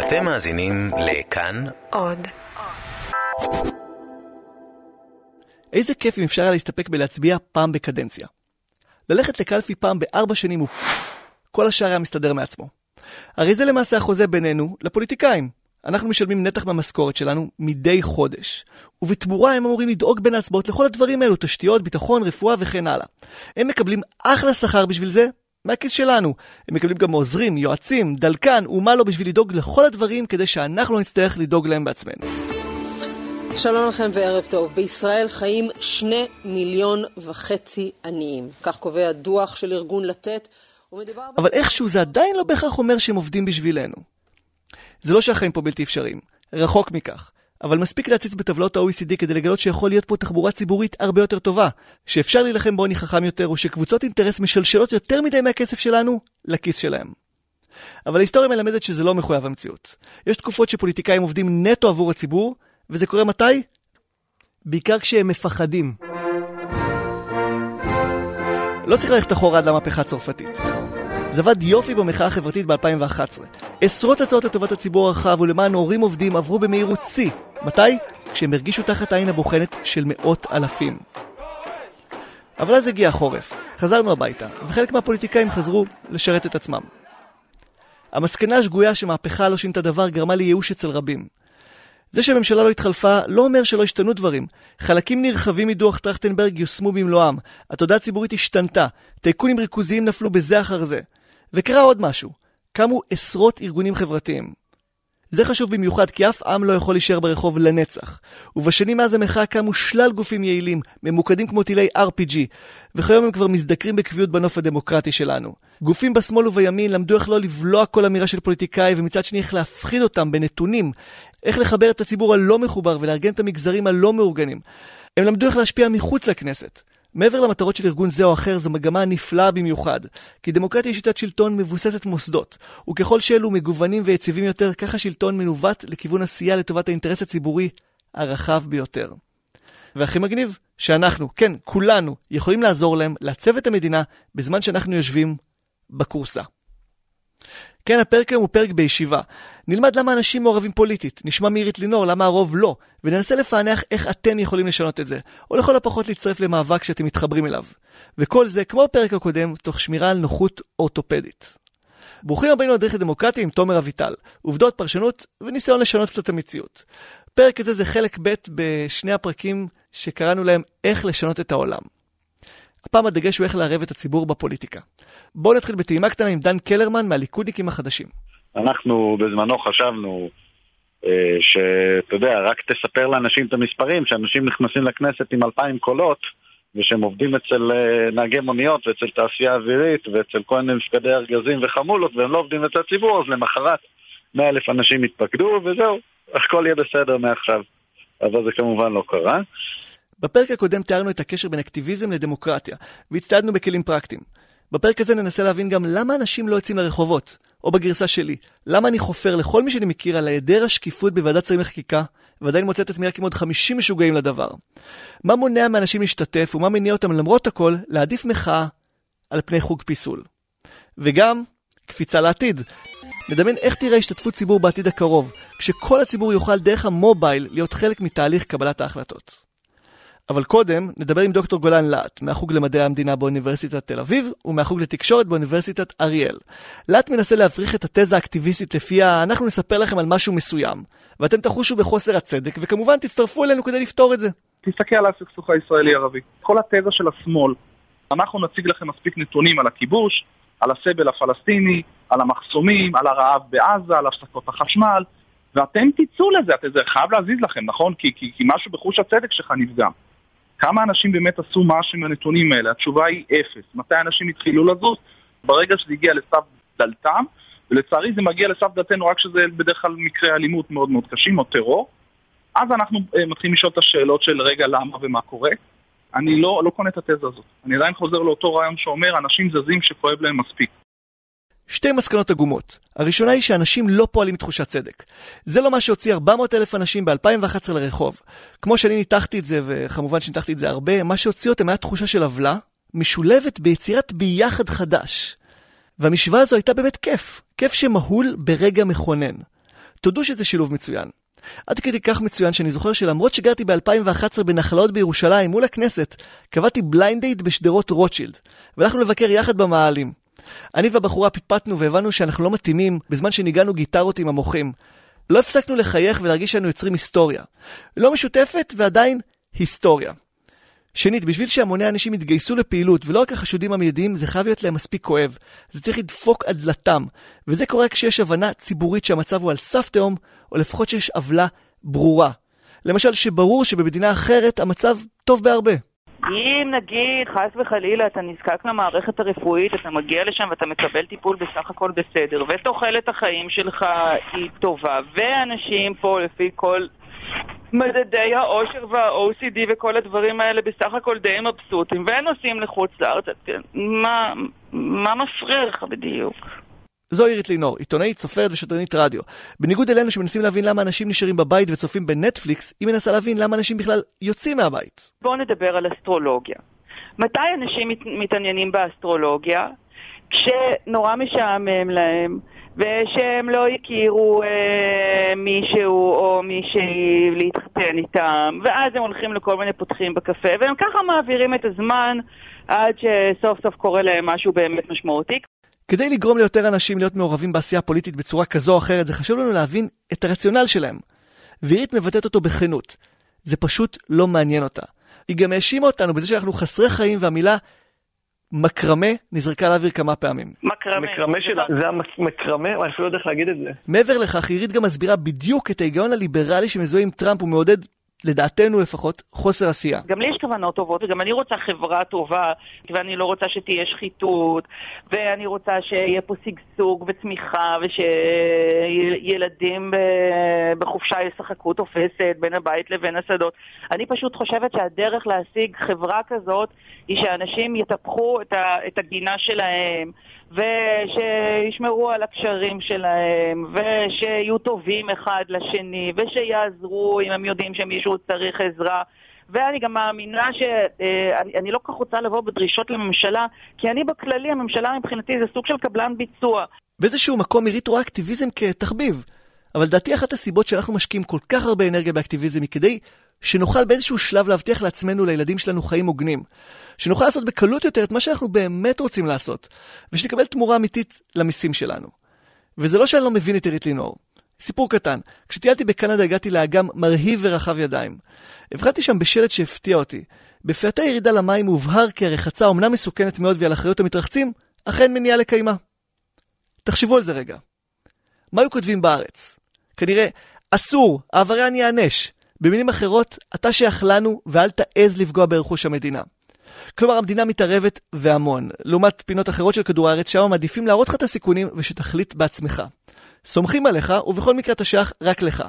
אתם מאזינים לכאן עוד. איזה כיף אם אפשר היה להסתפק בלהצביע פעם בקדנציה. ללכת לקלפי פעם בארבע שנים הוא... כל השאר היה מסתדר מעצמו. הרי זה למעשה החוזה בינינו לפוליטיקאים. אנחנו משלמים נתח מהמשכורת שלנו מדי חודש. ובתמורה הם אמורים לדאוג בין ההצבעות לכל הדברים האלו, תשתיות, ביטחון, רפואה וכן הלאה. הם מקבלים אחלה שכר בשביל זה, מהכיס שלנו. הם מקבלים גם עוזרים, יועצים, דלקן ומה לא בשביל לדאוג לכל הדברים כדי שאנחנו לא נצטרך לדאוג להם בעצמנו. שלום לכם וערב טוב. בישראל חיים שני מיליון וחצי עניים. כך קובע דוח של ארגון לתת. אבל איכשהו זה עדיין לא בהכרח אומר שהם עובדים בשבילנו. זה לא שהחיים פה בלתי אפשריים, רחוק מכך. אבל מספיק להציץ בטבלאות ה-OECD כדי לגלות שיכול להיות פה תחבורה ציבורית הרבה יותר טובה, שאפשר להילחם בעוני חכם יותר, ושקבוצות אינטרס משלשלות יותר מדי מהכסף שלנו לכיס שלהם. אבל ההיסטוריה מלמדת שזה לא מחויב המציאות. יש תקופות שפוליטיקאים עובדים נטו עבור הציבור, וזה קורה מתי? בעיקר כשהם מפחדים. לא צריך ללכת אחורה עד למהפכה הצרפתית. זה עבד יופי במחאה החברתית ב-2011. עשרות הצעות לטובת הציבור הרחב ולמען הורים עובדים עברו במהירות שיא. מתי? כשהם הרגישו תחת העין הבוחנת של מאות אלפים. אבל אז הגיע החורף, חזרנו הביתה, וחלק מהפוליטיקאים חזרו לשרת את עצמם. המסקנה השגויה שמהפכה לא שינתה דבר גרמה לייאוש אצל רבים. זה שהממשלה לא התחלפה לא אומר שלא השתנו דברים. חלקים נרחבים מדוח טרכטנברג יושמו במלואם. התודעה הציבורית השתנתה. טייקונים ריכוזיים נפלו בזה אחר זה. וקרה עוד משהו. קמו עשרות ארגונים חברתיים. זה חשוב במיוחד כי אף עם לא יכול להישאר ברחוב לנצח. ובשנים מאז המחאה קמו שלל גופים יעילים, ממוקדים כמו טילי RPG, וכיום הם כבר מזדקרים בקביעות בנוף הדמוקרטי שלנו. גופים בשמאל ובימין למדו איך לא לבלוע כל אמירה של פוליטיקאי, ומצד שני איך להפחיד אותם בנתונים, איך לחבר את הציבור הלא מחובר ולארגן את המגזרים הלא מאורגנים. הם למדו איך להשפיע מחוץ לכנסת. מעבר למטרות של ארגון זה או אחר זו מגמה נפלאה במיוחד, כי דמוקרטיה היא שיטת שלטון מבוססת מוסדות, וככל שאלו מגוונים ויציבים יותר, כך השלטון מנווט לכיוון עשייה לטובת האינטרס הציבורי הרחב ביותר. והכי מגניב, שאנחנו, כן, כולנו, יכולים לעזור להם לעצב את המדינה בזמן שאנחנו יושבים בכורסה. כן, הפרק היום הוא פרק בישיבה. נלמד למה אנשים מעורבים פוליטית, נשמע מעירית לינור למה הרוב לא, וננסה לפענח איך אתם יכולים לשנות את זה, או לכל הפחות להצטרף למאבק שאתם מתחברים אליו. וכל זה, כמו בפרק הקודם, תוך שמירה על נוחות אורתופדית. ברוכים הבאים לדרך הדמוקרטיה עם תומר אביטל, עובדות, פרשנות וניסיון לשנות קצת המציאות. פרק הזה זה חלק ב' בשני הפרקים שקראנו להם איך לשנות את העולם. הפעם הדגש הוא איך לערב את הציבור בפוליטיקה. בואו נתחיל בטעימה קטנה עם דן קלרמן מהליכודניקים החדשים. אנחנו בזמנו חשבנו אה, שאתה יודע, רק תספר לאנשים את המספרים, שאנשים נכנסים לכנסת עם אלפיים קולות ושהם עובדים אצל אה, נהגי מוניות ואצל תעשייה אווירית ואצל כל מיני מפקדי ארגזים וחמולות והם לא עובדים אצל הציבור, אז למחרת מאה אלף אנשים יתפקדו וזהו, הכל יהיה בסדר מעכשיו. אבל זה כמובן לא קרה. בפרק הקודם תיארנו את הקשר בין אקטיביזם לדמוקרטיה, והצטיידנו בכלים פרקטיים. בפרק הזה ננסה להבין גם למה אנשים לא יוצאים לרחובות, או בגרסה שלי, למה אני חופר לכל מי שאני מכיר על היעדר השקיפות בוועדת שרים לחקיקה, ועדיין מוצא את עצמי רק עם עוד 50 משוגעים לדבר. מה מונע מאנשים להשתתף, ומה מניע אותם למרות הכל להעדיף מחאה על פני חוג פיסול. וגם, קפיצה לעתיד. נדמיין איך תראה השתתפות ציבור בעתיד הקרוב, כשכל הציבור יוכל דרך המובייל להיות חלק מתהליך קבלת ההחלטות. אבל קודם, נדבר עם דוקטור גולן להט, מהחוג למדעי המדינה באוניברסיטת תל אביב, ומהחוג לתקשורת באוניברסיטת אריאל. להט מנסה להפריך את התזה האקטיביסטית לפיה אנחנו נספר לכם על משהו מסוים, ואתם תחושו בחוסר הצדק, וכמובן תצטרפו אלינו כדי לפתור את זה. תסתכל על הסכסוך הישראלי-ערבי. כל התזה של השמאל, אנחנו נציג לכם מספיק נתונים על הכיבוש, על הסבל הפלסטיני, על המחסומים, על הרעב בעזה, על הפסקות החשמל, ואתם תצאו לזה, זה חייב להזיז לכם, נכון? כי, כי, כי משהו בחוש הצדק שלך נפגע. כמה אנשים באמת עשו משהו עם הנתונים האלה? התשובה היא אפס. מתי אנשים התחילו לזוז? ברגע שזה הגיע לסף דלתם, ולצערי זה מגיע לסף דלתנו רק שזה בדרך כלל מקרי אלימות מאוד מאוד קשים או טרור. אז אנחנו uh, מתחילים לשאול את השאלות של רגע למה ומה קורה. אני לא, לא קונה את התזה הזאת. אני עדיין חוזר לאותו רעיון שאומר אנשים זזים שכואב להם מספיק. שתי מסקנות עגומות. הראשונה היא שאנשים לא פועלים מתחושת צדק. זה לא מה שהוציא 400 אלף אנשים ב-2011 לרחוב. כמו שאני ניתחתי את זה, וכמובן שניתחתי את זה הרבה, מה שהוציא אותם היה תחושה של עוולה, משולבת ביצירת ביחד חדש. והמשוואה הזו הייתה באמת כיף, כיף שמהול ברגע מכונן. תודו שזה שילוב מצוין. עד כדי כך מצוין שאני זוכר שלמרות שגרתי ב-2011 בנחלאות בירושלים מול הכנסת, קבעתי blind date בשדרות רוטשילד, והלכנו לבקר יחד במאהלים. אני והבחורה פטפטנו והבנו שאנחנו לא מתאימים בזמן שניגנו גיטרות עם המוחים. לא הפסקנו לחייך ולהרגיש שאנו יוצרים היסטוריה. לא משותפת ועדיין היסטוריה. שנית, בשביל שהמוני אנשים יתגייסו לפעילות, ולא רק החשודים המיידיים, זה חייב להיות להם מספיק כואב. זה צריך לדפוק עד דלתם. וזה קורה כשיש הבנה ציבורית שהמצב הוא על סף תהום, או לפחות שיש עוולה ברורה. למשל, שברור שבמדינה אחרת המצב טוב בהרבה. אם נגיד, חס וחלילה, אתה נזקק למערכת הרפואית, אתה מגיע לשם ואתה מקבל טיפול בסך הכל בסדר, ותוחלת החיים שלך היא טובה, ואנשים פה, לפי כל מדדי העושר וה-OCD וכל הדברים האלה בסך הכל די מבסוטים, ונוסעים לחוץ לארץ, מה, מה מפריע לך בדיוק? זו עירית לינור, עיתונאית, סופרת ושדרנית רדיו. בניגוד אלינו שמנסים להבין למה אנשים נשארים בבית וצופים בנטפליקס, היא מנסה להבין למה אנשים בכלל יוצאים מהבית. בואו נדבר על אסטרולוגיה. מתי אנשים מת, מתעניינים באסטרולוגיה? כשנורא משעמם להם, ושהם לא הכירו אה, מישהו או מישהי להתחתן איתם, ואז הם הולכים לכל מיני פותחים בקפה, והם ככה מעבירים את הזמן עד שסוף סוף קורה להם משהו באמת משמעותי. כדי לגרום ליותר אנשים להיות מעורבים בעשייה הפוליטית בצורה כזו או אחרת, זה חשוב לנו להבין את הרציונל שלהם. ועירית מבטאת אותו בכנות. זה פשוט לא מעניין אותה. היא גם האשימה אותנו בזה שאנחנו חסרי חיים והמילה מקרמה נזרקה לאוויר כמה פעמים. מקרמה. מקרמה שלה, זה המקרמה? אני אפילו לא יודע איך להגיד את זה. מעבר לכך, עירית גם מסבירה בדיוק את ההיגיון הליברלי שמזוהה עם טראמפ ומעודד לדעתנו לפחות, חוסר עשייה. גם לי יש כוונות טובות, וגם אני רוצה חברה טובה, ואני לא רוצה שתהיה שחיתות, ואני רוצה שיהיה פה שגשוג וצמיחה, ושילדים בחופשה ישחקו תופסת בין הבית לבין השדות. אני פשוט חושבת שהדרך להשיג חברה כזאת היא שאנשים יטפחו את הגינה שלהם. ושישמרו על הקשרים שלהם, ושיהיו טובים אחד לשני, ושיעזרו אם הם יודעים שמישהו צריך עזרה. ואני גם מאמינה שאני אה, לא כל כך רוצה לבוא בדרישות לממשלה, כי אני בכללי, הממשלה מבחינתי זה סוג של קבלן ביצוע. באיזשהו מקום עירית רואה אקטיביזם כתחביב. אבל לדעתי אחת הסיבות שאנחנו משקיעים כל כך הרבה אנרגיה באקטיביזם היא כדי שנוכל באיזשהו שלב להבטיח לעצמנו, לילדים שלנו, חיים הוגנים. שנוכל לעשות בקלות יותר את מה שאנחנו באמת רוצים לעשות, ושנקבל תמורה אמיתית למיסים שלנו. וזה לא שאני לא מבין את עירית לינור. סיפור קטן, כשטיילתי בקנדה הגעתי לאגם מרהיב ורחב ידיים. הבחנתי שם בשלט שהפתיע אותי. בפאתי ירידה למים הובהר כי הרחצה אומנם מסוכנת מאוד ועל אחריות המתרחצים, אכן מניעה לקיימה. תחשבו על זה רגע. מה היו כותבים בארץ? כנראה, אסור, העבריין ייענש. במילים אחרות, אתה שייך לנו ואל תעז לפגוע ברכוש המדינה. כלומר, המדינה מתערבת והמון, לעומת פינות אחרות של כדור הארץ, שם מעדיפים להראות לך את הסיכונים ושתחליט בעצמך. סומכים עליך, ובכל מקרה אתה שייך רק לך.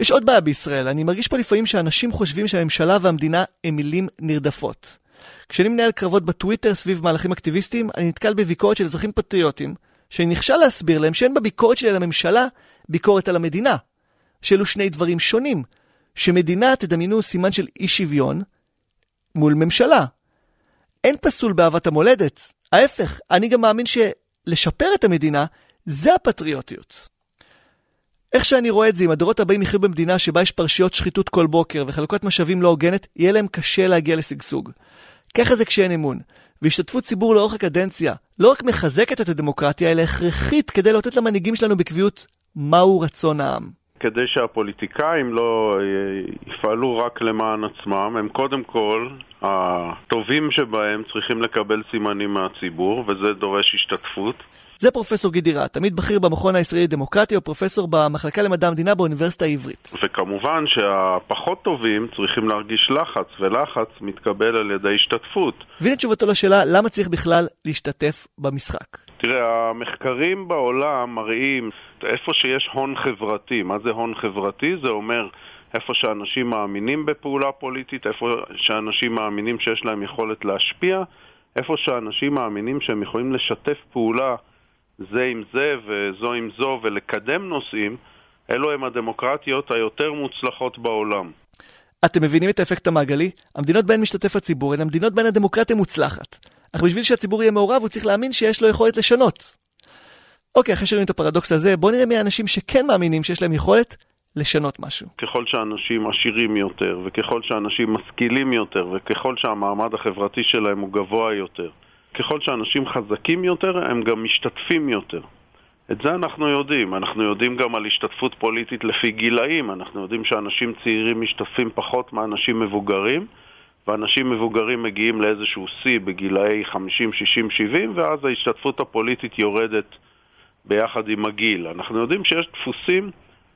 יש עוד בעיה בישראל, אני מרגיש פה לפעמים שאנשים חושבים שהממשלה והמדינה הם מילים נרדפות. כשאני מנהל קרבות בטוויטר סביב מהלכים אקטיביסטיים, אני נתקל בביקורת של אזרחים פטריוטים, שאני נכשל להסביר להם שאין בביקורת שלי על הממשלה ביקורת על המדינה. שאלו שני דברים שונים. שמדינה, תדמיינו סימן של אי שוויון מול ממשלה. אין פסול באהבת המולדת. ההפך, אני גם מאמין שלשפר את המדינה זה הפטריוטיות. איך שאני רואה את זה, אם הדורות הבאים יחיו במדינה שבה יש פרשיות שחיתות כל בוקר וחלוקת משאבים לא הוגנת, יהיה להם קשה להגיע לשגשוג. ככה זה כשאין אמון. והשתתפות ציבור לאורך הקדנציה לא רק מחזקת את הדמוקרטיה, אלא הכרחית כדי לאותת למנהיגים שלנו בקביעות מהו רצון העם. כדי שהפוליטיקאים לא אה, יפעלו רק למען עצמם, הם קודם כל, הטובים שבהם צריכים לקבל סימנים מהציבור, וזה דורש השתתפות. זה פרופסור גידי רהט, תמיד בכיר במכון הישראלי לדמוקרטיה ופרופסור במחלקה למדע המדינה באוניברסיטה העברית. וכמובן שהפחות טובים צריכים להרגיש לחץ, ולחץ מתקבל על ידי השתתפות. והנה תשובתו לשאלה למה צריך בכלל להשתתף במשחק. תראה, המחקרים בעולם מראים איפה שיש הון חברתי. מה זה הון חברתי? זה אומר איפה שאנשים מאמינים בפעולה פוליטית, איפה שאנשים מאמינים שיש להם יכולת להשפיע, איפה שאנשים מאמינים שהם יכולים לשתף פעולה זה עם זה וזו עם זו ולקדם נושאים, אלו הם הדמוקרטיות היותר מוצלחות בעולם. אתם מבינים את האפקט המעגלי? המדינות בהן משתתף הציבור הן המדינות בהן הדמוקרטיה מוצלחת. אך בשביל שהציבור יהיה מעורב הוא צריך להאמין שיש לו יכולת לשנות. אוקיי, אחרי שראינו את הפרדוקס הזה, בואו נראה מי האנשים שכן מאמינים שיש להם יכולת לשנות משהו. ככל שאנשים עשירים יותר, וככל שאנשים משכילים יותר, וככל שהמעמד החברתי שלהם הוא גבוה יותר, ככל שאנשים חזקים יותר, הם גם משתתפים יותר. את זה אנחנו יודעים. אנחנו יודעים גם על השתתפות פוליטית לפי גילאים. אנחנו יודעים שאנשים צעירים משתתפים פחות מאנשים מבוגרים, ואנשים מבוגרים מגיעים לאיזשהו שיא בגילאי 50, 60, 70, ואז ההשתתפות הפוליטית יורדת ביחד עם הגיל. אנחנו יודעים שיש דפוסים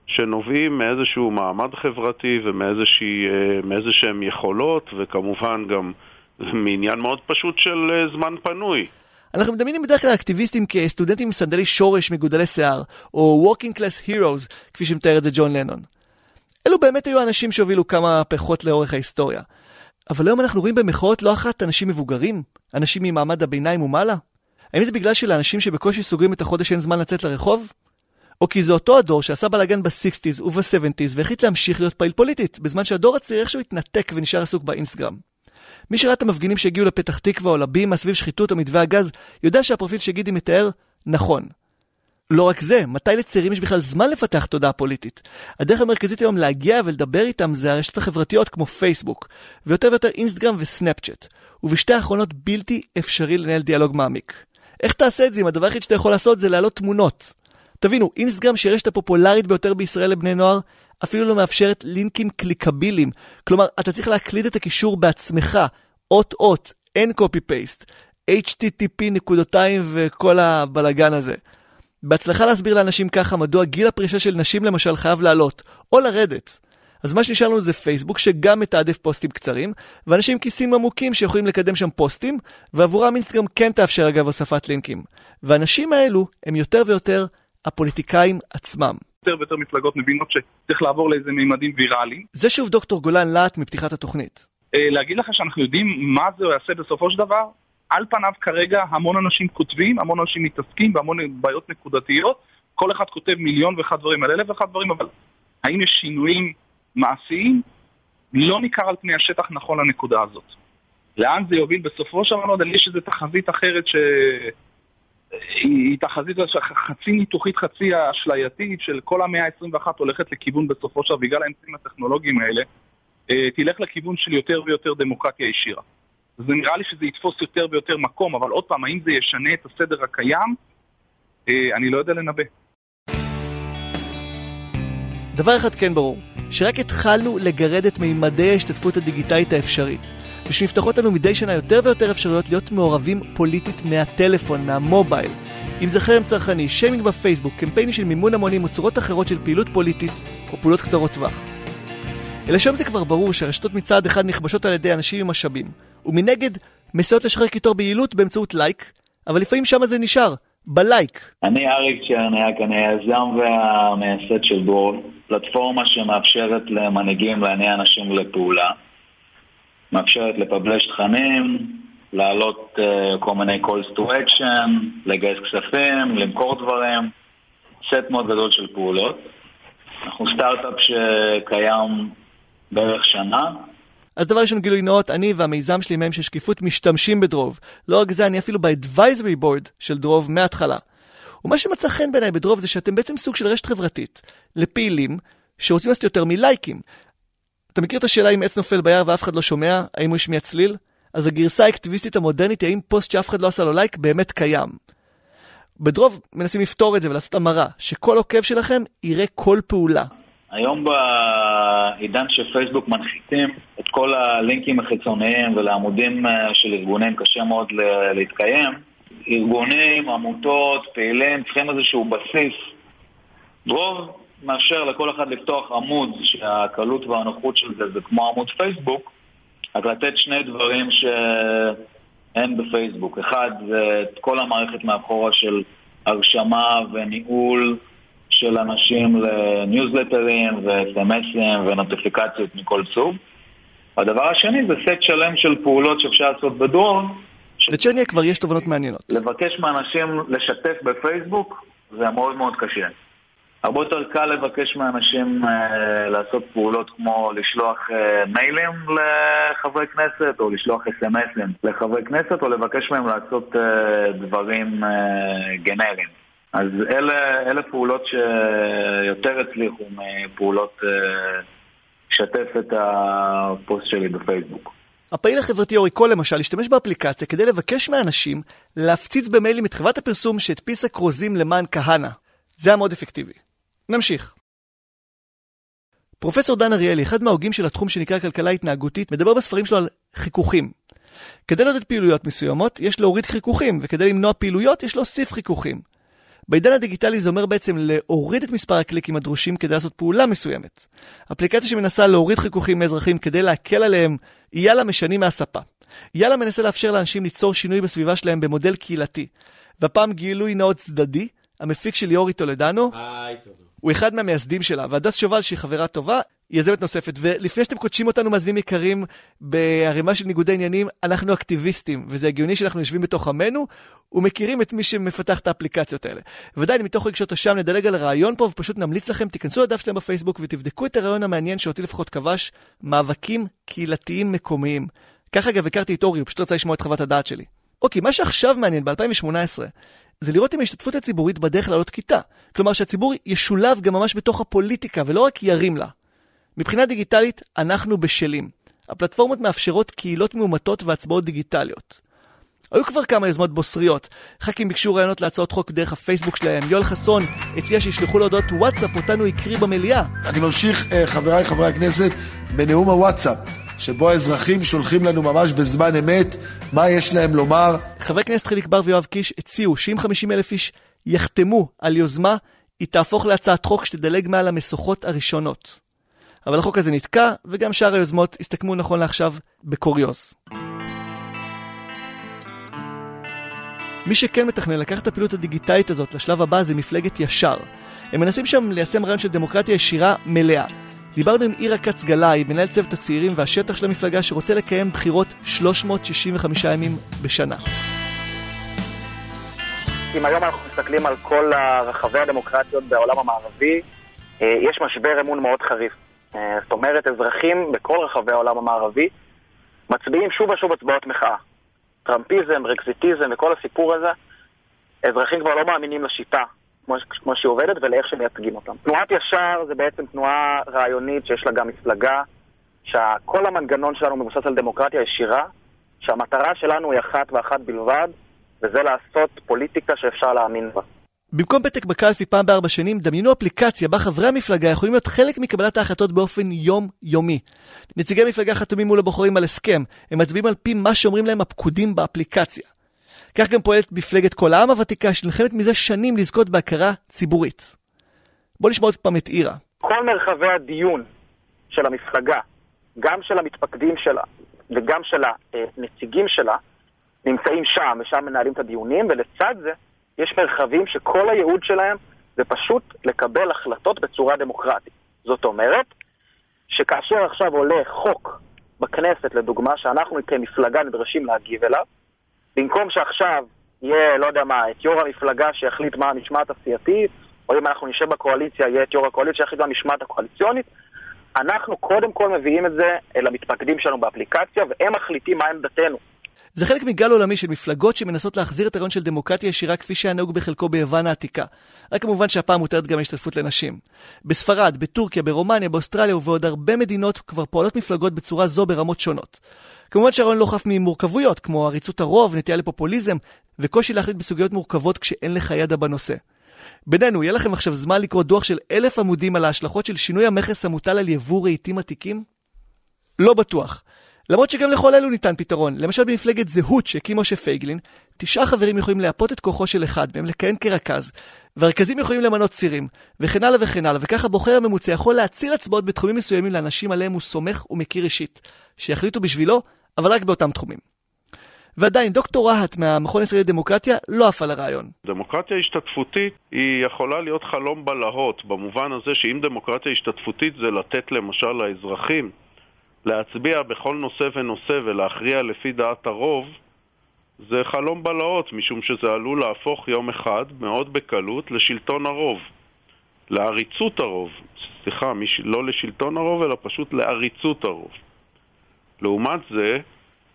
שנובעים מאיזשהו מעמד חברתי ומאיזשהם יכולות, וכמובן גם מעניין מאוד פשוט של אה, זמן פנוי. אנחנו מדמיינים בדרך כלל אקטיביסטים כסטודנטים עם סנדלי שורש מגודלי שיער, או Walking Class Heroes, כפי שמתאר את זה ג'ון לנון. אלו באמת היו האנשים שהובילו כמה מהפכות לאורך ההיסטוריה. אבל היום אנחנו רואים במחאות לא אחת אנשים מבוגרים, אנשים ממעמד הביניים ומעלה. האם זה בגלל שלאנשים שבקושי סוגרים את החודש אין זמן לצאת לרחוב? או כי זה אותו הדור שעשה בלאגן ב-60's וב-70's והחליט להמשיך להיות פעיל פוליטית, בזמן שהדור הצעיר איכשהו התנתק ונשאר עסוק באינסטגרם. מי שראה את המפגינים שהגיעו לפתח תקווה או לבימה סביב שחיתות או מתווה הגז, יודע שהפרופיל שגידי מתאר נכון. לא רק זה, מתי לצעירים יש בכלל זמן לפתח תודעה פוליטית? הדרך המרכזית היום להגיע ולדבר איתם זה הרשתות החברתיות כמו פייסבוק, ויותר ויותר אינסטגרם וסנאפצ'אט, ובשתי האחרונות בלתי אפשרי לנהל דיאלוג מעמיק. איך תעשה את זה אם הדבר היחיד שאתה יכול לעשות זה להעלות תמונות? תבינו, אינסטגרם שהיא הרשת הפופולרית ביותר בישראל לבני נוער, אפילו לא מאפשרת לינקים קליקביליים. כלומר, אתה צריך להקליד את הקישור בעצמך, אות-אות, אין copy-paste, http נקודותיים וכל הבלגן הזה. בהצלחה להסביר לאנשים ככה מדוע גיל הפרישה של נשים למשל חייב לעלות, או לרדת. אז מה שנשאר לנו זה פייסבוק שגם מתעדף פוסטים קצרים, ואנשים עם כיסים עמוקים שיכולים לקדם שם פוסטים, ועבורם אינסטגרם כן תאפשר אגב הוספת לינקים. והאנשים האלו הם יותר ויותר הפוליטיקאים עצמם. יותר ויותר מפלגות מבינות שצריך לעבור לאיזה מימדים ויראליים. זה שוב דוקטור גולן להט מפתיחת התוכנית. אה, להגיד לך שאנחנו יודעים מה זה יעשה בסופו של דבר? על פניו כרגע המון אנשים כותבים, המון אנשים מתעסקים בהמון בעיות נקודתיות, כל אחד כותב מיליון ואחד דברים על אלף ואחד דברים, אבל האם יש שינויים מעשיים? לא ניכר על פני השטח נכון לנקודה הזאת. לאן זה יוביל בסופו של דבר, יש איזו תחזית אחרת ש... היא תחזית חצי ניתוחית, חצי אשלייתית של כל המאה ה-21 הולכת לכיוון בסופו של דבר, בגלל האמצעים הטכנולוגיים האלה, אה, תלך לכיוון של יותר ויותר דמוקרטיה ישירה. זה נראה לי שזה יתפוס יותר ויותר מקום, אבל עוד פעם, האם זה ישנה את הסדר הקיים? אה, אני לא יודע לנבא. דבר אחד כן ברור, שרק התחלנו לגרד את מימדי ההשתתפות הדיגיטלית האפשרית, ושנפתחות לנו מדי שנה יותר ויותר אפשרויות להיות מעורבים פוליטית מהטלפון, מהמובייל. אם זה חרם צרכני, שיימינג בפייסבוק, קמפיינים של מימון המונים או צורות אחרות של פעילות פוליטית או פעולות קצרות טווח. אלא שהיום זה כבר ברור שהרשתות מצד אחד נכבשות על ידי אנשים עם משאבים, ומנגד מסייעות לשחרר קיטור ביעילות באמצעות לייק, אבל לפעמים שמה זה נשאר, בלייק. אני אריק צ'רניאק, אני היזם והמייסד של Drove, פלטפורמה שמאפשרת למנהיגים להניע אנשים לפעולה, מאפשרת לפבלש תכנים, להעלות אה, כל מיני calls to action, לגייס כספים, למכור דברים, סט מאוד גדול של פעולות. אנחנו סטארט-אפ שקיים בערך שנה. אז דבר ראשון גילוי נאות, אני והמיזם שלי מהם של שקיפות משתמשים ב Drove. לא רק זה, אני אפילו ב-advisory board של Drove מההתחלה. ומה שמצא חן בעיניי ב Drove זה שאתם בעצם סוג של רשת חברתית לפעילים שרוצים לעשות יותר מלייקים. אתה מכיר את השאלה אם עץ נופל ביער ואף אחד לא שומע, האם הוא השמיע צליל? אז הגרסה האקטיביסטית המודרנית היא האם פוסט שאף אחד לא עשה לו לייק באמת קיים. בדרוב מנסים לפתור את זה ולעשות המרה, שכל עוקב שלכם יראה כל פעולה. היום בעידן שפייסבוק מנחיתים את כל הלינקים החיצוניים ולעמודים אה, של ארגונים קשה מאוד להתקיים, ארגונים, עמותות, פעילים, צריכים איזשהו בסיס. דרוב מאפשר לכל אחד לפתוח עמוד שהקלות והנוחות של זה זה כמו עמוד פייסבוק, רק לתת שני דברים שאין בפייסבוק. אחד זה את כל המערכת מאחורה של הרשמה וניהול של אנשים לניוזלטרים וסמסים ונוטיפיקציות מכל סוג. הדבר השני זה סט שלם של פעולות שאפשר לעשות בדרום. לצ'רניה כבר יש תובנות מעניינות. לבקש מאנשים לשתף בפייסבוק זה מאוד מאוד קשה. הרבה יותר קל לבקש מאנשים אה, לעשות פעולות כמו לשלוח אה, מיילים לחברי כנסת, או לשלוח אס.אם.אסים לחברי כנסת, או לבקש מהם לעשות אה, דברים אה, גנריים. אז אלה, אלה פעולות שיותר הצליחו מפעולות אה, שתף את הפוסט שלי בפייסבוק. הפעיל החברתי אורי קול למשל השתמש באפליקציה כדי לבקש מאנשים להפציץ במיילים את חברת הפרסום שהדפיסה כרוזים למען כהנא. זה היה מאוד אפקטיבי. נמשיך. פרופסור דן אריאלי, אחד מההוגים של התחום שנקרא כלכלה התנהגותית, מדבר בספרים שלו על חיכוכים. כדי לעודד פעילויות מסוימות, יש להוריד חיכוכים, וכדי למנוע פעילויות, יש להוסיף חיכוכים. בעידן הדיגיטלי זה אומר בעצם להוריד את מספר הקליקים הדרושים כדי לעשות פעולה מסוימת. אפליקציה שמנסה להוריד חיכוכים מאזרחים כדי להקל עליהם, יאללה משנים מהספה. יאללה מנסה לאפשר לאנשים ליצור שינוי בסביבה שלהם במודל קהילתי. והפעם גילוי נאות צדדי, המפיק של ליאורי טולדנו. הוא אחד מהמייסדים שלה, והדס שובל, שהיא חברה טובה, יזמת נוספת. ולפני שאתם קודשים אותנו, מאזינים יקרים, בערימה של ניגודי עניינים, אנחנו אקטיביסטים, וזה הגיוני שאנחנו יושבים בתוך עמנו, ומכירים את מי שמפתח את האפליקציות האלה. ודאי, מתוך רגשות אשם נדלג על הרעיון פה, ופשוט נמליץ לכם, תיכנסו לדף שלהם בפייסבוק ותבדקו את הרעיון המעניין שאותי לפחות כבש, מאבקים קהילתיים מקומיים. ככה אגב הכרתי את אורי, הוא פשוט רצה לשמוע את חוות הדעת שלי. אוקיי, מה שעכשיו מעניין, ב-2018, זה לראות אם ההשתתפות הציבורית בדרך לעלות כיתה. כלומר שהציבור ישולב גם ממש בתוך הפוליטיקה ולא רק ירים לה. מבחינה דיגיטלית, אנחנו בשלים. הפלטפורמות מאפשרות קהילות מאומתות והצבעות דיגיטליות. היו כבר כמה יוזמות בוסריות. ח"כים ביקשו רעיונות להצעות חוק דרך הפייסבוק שלהם. יואל חסון הציע שישלחו להודעות וואטסאפ, אותנו הקריא במליאה. אני ממשיך, אה, חבריי חברי הכנסת, בנאום הוואטסאפ. שבו האזרחים שולחים לנו ממש בזמן אמת מה יש להם לומר. חברי כנסת חיליק בר ויואב קיש הציעו שאם 50 אלף איש יחתמו על יוזמה, היא תהפוך להצעת חוק שתדלג מעל המשוכות הראשונות. אבל החוק הזה נתקע, וגם שאר היוזמות הסתכמו נכון לעכשיו בקוריוז. מי שכן מתכנן לקחת את הפעילות הדיגיטלית הזאת לשלב הבא זה מפלגת ישר. הם מנסים שם ליישם רעיון של דמוקרטיה ישירה מלאה. דיברנו עם אירה כץ גלאי, מנהל צוות הצעירים והשטח של המפלגה שרוצה לקיים בחירות 365 ימים בשנה. אם היום אנחנו מסתכלים על כל רחבי הדמוקרטיות בעולם המערבי, אה, יש משבר אמון מאוד חריף. אה, זאת אומרת, אזרחים בכל רחבי העולם המערבי מצביעים שוב ושוב הצבעות מחאה. טראמפיזם, רקזיטיזם וכל הסיפור הזה, אזרחים כבר לא מאמינים לשיטה כמו, כמו שהיא עובדת ולאיך שמייצגים אותם. תנועת ישר זה בעצם תנועה רעיונית שיש לה גם מפלגה, שכל המנגנון שלנו מבוסס על דמוקרטיה ישירה, שהמטרה שלנו היא אחת ואחת בלבד, וזה לעשות פוליטיקה שאפשר להאמין בה. במקום פתק בקלפי פעם בארבע שנים, דמיינו אפליקציה בה חברי המפלגה יכולים להיות חלק מקבלת ההחלטות באופן יום-יומי. נציגי המפלגה חתומים מול הבוחרים על הסכם, הם מצביעים על פי מה שאומרים להם הפקודים באפליקציה. כך גם פועלת מפלגת כל העם הוותיקה שנלחמת מזה שנים לזכות בהכרה ציבורית. בואו נשמע עוד פעם את אירה. כל מרחבי הדיון של המפלגה, גם של המתפקדים שלה וגם של הנציגים שלה, נמצאים שם, ושם מנהלים את הדיונים, ולצד זה יש מרחבים שכל הייעוד שלהם זה פשוט לקבל החלטות בצורה דמוקרטית. זאת אומרת, שכאשר עכשיו עולה חוק בכנסת, לדוגמה, שאנחנו כמפלגה נדרשים להגיב אליו, במקום שעכשיו יהיה, לא יודע מה, את יו"ר המפלגה שיחליט מה המשמעת הסיעתית, או אם אנחנו נשב בקואליציה, יהיה את יו"ר הקואליציה שיחליט מה המשמעת הקואליציונית, אנחנו קודם כל מביאים את זה אל המתפקדים שלנו באפליקציה, והם מחליטים מה עמדתנו. זה חלק מגל עולמי של מפלגות שמנסות להחזיר את הרעיון של דמוקרטיה ישירה כפי שהיה נהוג בחלקו ביוון העתיקה. רק כמובן שהפעם מותרת גם השתתפות לנשים. בספרד, בטורקיה, ברומניה, באוסטרליה ובעוד הרבה מדינות כבר פועלות מפלגות בצורה זו ברמות שונות. כמובן שהרעיון לא חף ממורכבויות, כמו עריצות הרוב, נטייה לפופוליזם, וקושי להחליט בסוגיות מורכבות כשאין לך ידע בנושא. בינינו, יהיה לכם עכשיו זמן לקרוא דוח של אלף עמודים על ההשלכות של שינוי המכס המוטל על יבוא רהיטים עתיקים? לא בטוח. למרות שגם לכל אלו ניתן פתרון. למשל במפלגת זהות שהקים משה פייגלין, תשעה חברים יכולים להפות את כוחו של אחד מהם לכהן כרכז, והרכזים יכולים למנות צירים, וכן הלאה וכן הלאה, וככה בוחר הממוצע יכול להציל הצבעות בתחומים מסוימים לאנשים עליהם הוא סומך ומכיר אישית, שיחליטו בשבילו, אבל רק באותם תחומים. ועדיין, דוקטור רהט מהמכון הישראלי לדמוקרטיה לא עף על הרעיון. דמוקרטיה השתתפותית היא יכולה להיות חלום בלהות, במובן הזה שאם דמוקרטיה השתתפותית זה לתת למשל לאזרחים להצביע בכל נושא ונושא ולהכריע לפי דעת הרוב, זה חלום בלהות, משום שזה עלול להפוך יום אחד, מאוד בקלות, לשלטון הרוב. לעריצות הרוב. סליחה, מש... לא לשלטון הרוב, אלא פשוט לעריצות הרוב. לעומת זה,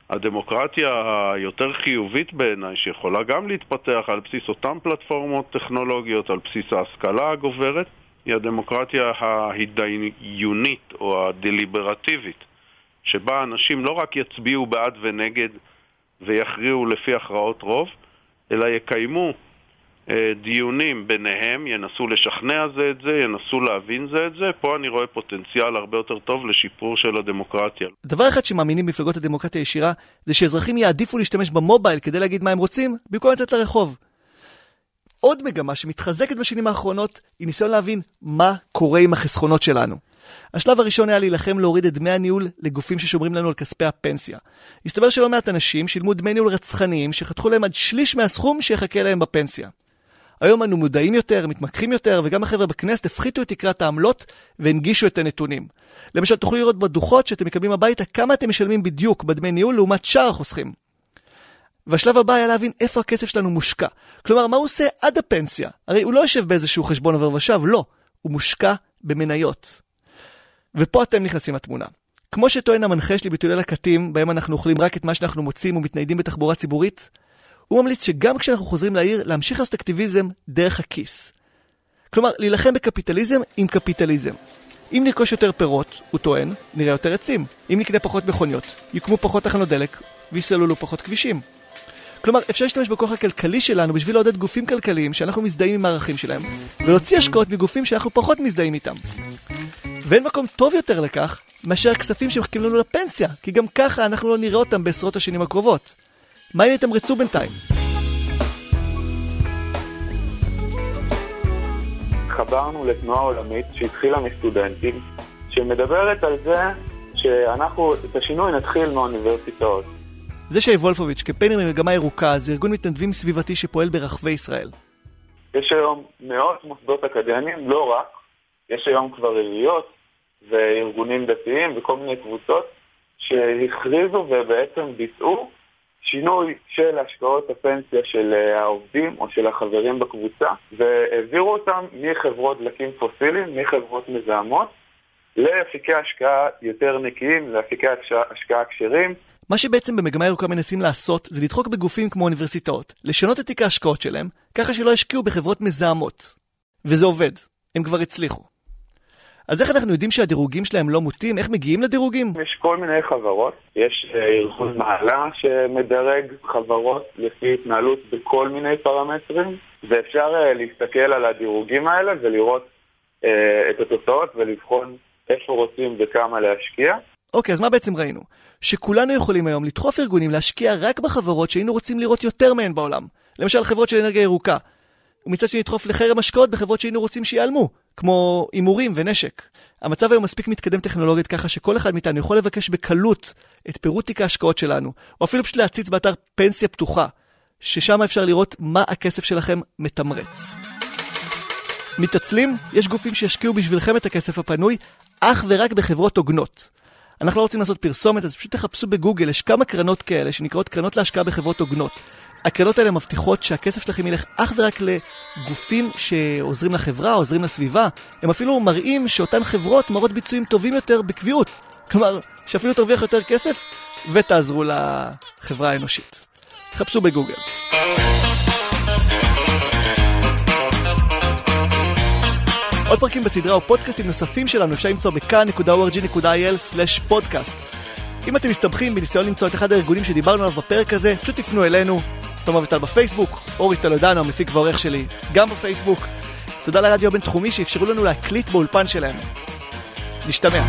הדמוקרטיה היותר חיובית בעיניי, שיכולה גם להתפתח על בסיס אותן פלטפורמות טכנולוגיות, על בסיס ההשכלה הגוברת, היא הדמוקרטיה ההתדיונית או הדליברטיבית, שבה אנשים לא רק יצביעו בעד ונגד ויכריעו לפי הכרעות רוב, אלא יקיימו אה, דיונים ביניהם, ינסו לשכנע זה את זה, ינסו להבין זה את זה. פה אני רואה פוטנציאל הרבה יותר טוב לשיפור של הדמוקרטיה. דבר אחד שמאמינים במפלגות הדמוקרטיה הישירה, זה שאזרחים יעדיפו להשתמש במובייל כדי להגיד מה הם רוצים, במקום לצאת לרחוב. עוד מגמה שמתחזקת בשנים האחרונות, היא ניסיון להבין מה קורה עם החסכונות שלנו. השלב הראשון היה להילחם להוריד את דמי הניהול לגופים ששומרים לנו על כספי הפנסיה. הסתבר שלא מעט אנשים שילמו דמי ניהול רצחניים שחתכו להם עד שליש מהסכום שיחכה להם בפנסיה. היום אנו מודעים יותר, מתמקחים יותר, וגם החבר'ה בכנסת הפחיתו את תקרת העמלות והנגישו את הנתונים. למשל, תוכלו לראות בדוחות שאתם מקבלים הביתה כמה אתם משלמים בדיוק בדמי ניהול לעומת שאר החוסכים. והשלב הבא היה להבין איפה הכסף שלנו מושקע. כלומר, מה הוא עושה עד הפנסיה? הרי הוא לא יושב באיזשהו חשבון עובר ושב, לא. הוא מושקע במניות. ופה אתם נכנסים לתמונה. כמו שטוען המנחה שלי בטיולי לקטים, בהם אנחנו אוכלים רק את מה שאנחנו מוצאים ומתניידים בתחבורה ציבורית, הוא ממליץ שגם כשאנחנו חוזרים לעיר, להמשיך לעשות אקטיביזם דרך הכיס. כלומר, להילחם בקפיטליזם עם קפיטליזם. אם נרכוש יותר פירות, הוא טוען, נראה יותר עצים. אם נקנה פחות מכוניות, יוקמו פחות תחנות דלק ויסללו פחות כבישים. כלומר, אפשר להשתמש בכוח הכלכלי שלנו בשביל לעודד גופים כלכליים שאנחנו מזדהים עם הערכים שלהם, ולהוציא השקעות מגופים שאנחנו פחות מזדהים איתם. ואין מקום טוב יותר לכך מאשר הכספים שמחכים לנו לפנסיה, כי גם ככה אנחנו לא נראה אותם בעשרות השנים הקרובות. מה אם יתמרצו בינתיים? חברנו לתנועה עולמית שהתחילה מסטודנטים, שמדברת על זה שאנחנו את השינוי נתחיל מהאוניברסיטאות. זה שי וולפוביץ', קמפיינר ממגמה ירוקה, זה ארגון מתנדבים סביבתי שפועל ברחבי ישראל. יש היום מאות מוסדות אקדמיים, לא רק, יש היום כבר עיריות וארגונים דתיים וכל מיני קבוצות שהכריזו ובעצם ביצעו שינוי של השקעות הפנסיה של אה, העובדים או של החברים בקבוצה והעבירו אותם מחברות דלקים פוסיליים, מחברות מזהמות, לאפיקי השקעה יותר נקיים, לאפיקי השקעה כשרים. מה שבעצם במגמה ירוקה מנסים לעשות זה לדחוק בגופים כמו אוניברסיטאות, לשנות את תיק ההשקעות שלהם, ככה שלא ישקיעו בחברות מזהמות. וזה עובד, הם כבר הצליחו. אז איך אנחנו יודעים שהדירוגים שלהם לא מוטים? איך מגיעים לדירוגים? יש כל מיני חברות. יש אה, ארגון מעלה שמדרג חברות לפי התנהלות בכל מיני פרמטרים, ואפשר אה, להסתכל על הדירוגים האלה ולראות אה, את התוצאות ולבחון איפה רוצים וכמה להשקיע. אוקיי, אז מה בעצם ראינו? שכולנו יכולים היום לדחוף ארגונים להשקיע רק בחברות שהיינו רוצים לראות יותר מהן בעולם. למשל חברות של אנרגיה ירוקה. ומצד שני לדחוף לחרם השקעות בחברות שהיינו רוצים שיעלמו, כמו הימורים ונשק. המצב היום מספיק מתקדם טכנולוגית ככה שכל אחד מאיתנו יכול לבקש בקלות את פירוט תיק ההשקעות שלנו, או אפילו פשוט להציץ באתר פנסיה פתוחה, ששם אפשר לראות מה הכסף שלכם מתמרץ. מתעצלים? יש גופים שישקיעו בשבילכם את הכסף הפנוי אך ורק בחברות הוגנות. אנחנו לא רוצים לעשות פרסומת, אז פשוט תחפשו בגוגל, יש כמה קרנות כאלה שנקראות קרנות להשקעה בחברות הוגנות. הקרנות האלה מבטיחות שהכסף שלכם ילך אך ורק לגופים שעוזרים לחברה, עוזרים לסביבה. הם אפילו מראים שאותן חברות מראות ביצועים טובים יותר בקביעות. כלומר, שאפילו תרוויח יותר כסף ותעזרו לחברה האנושית. תחפשו בגוגל. עוד פרקים בסדרה או פודקאסטים נוספים שלנו אפשר למצוא בכאן.org.il/פודקאסט. אם אתם מסתבכים בניסיון למצוא את אחד הארגונים שדיברנו עליו בפרק הזה, פשוט תפנו אלינו, תומר ויטל בפייסבוק, אורי טולדנו, המפיק והעורך שלי, גם בפייסבוק. תודה לרדיו הבינתחומי שאפשרו לנו להקליט באולפן שלהם. נשתמע.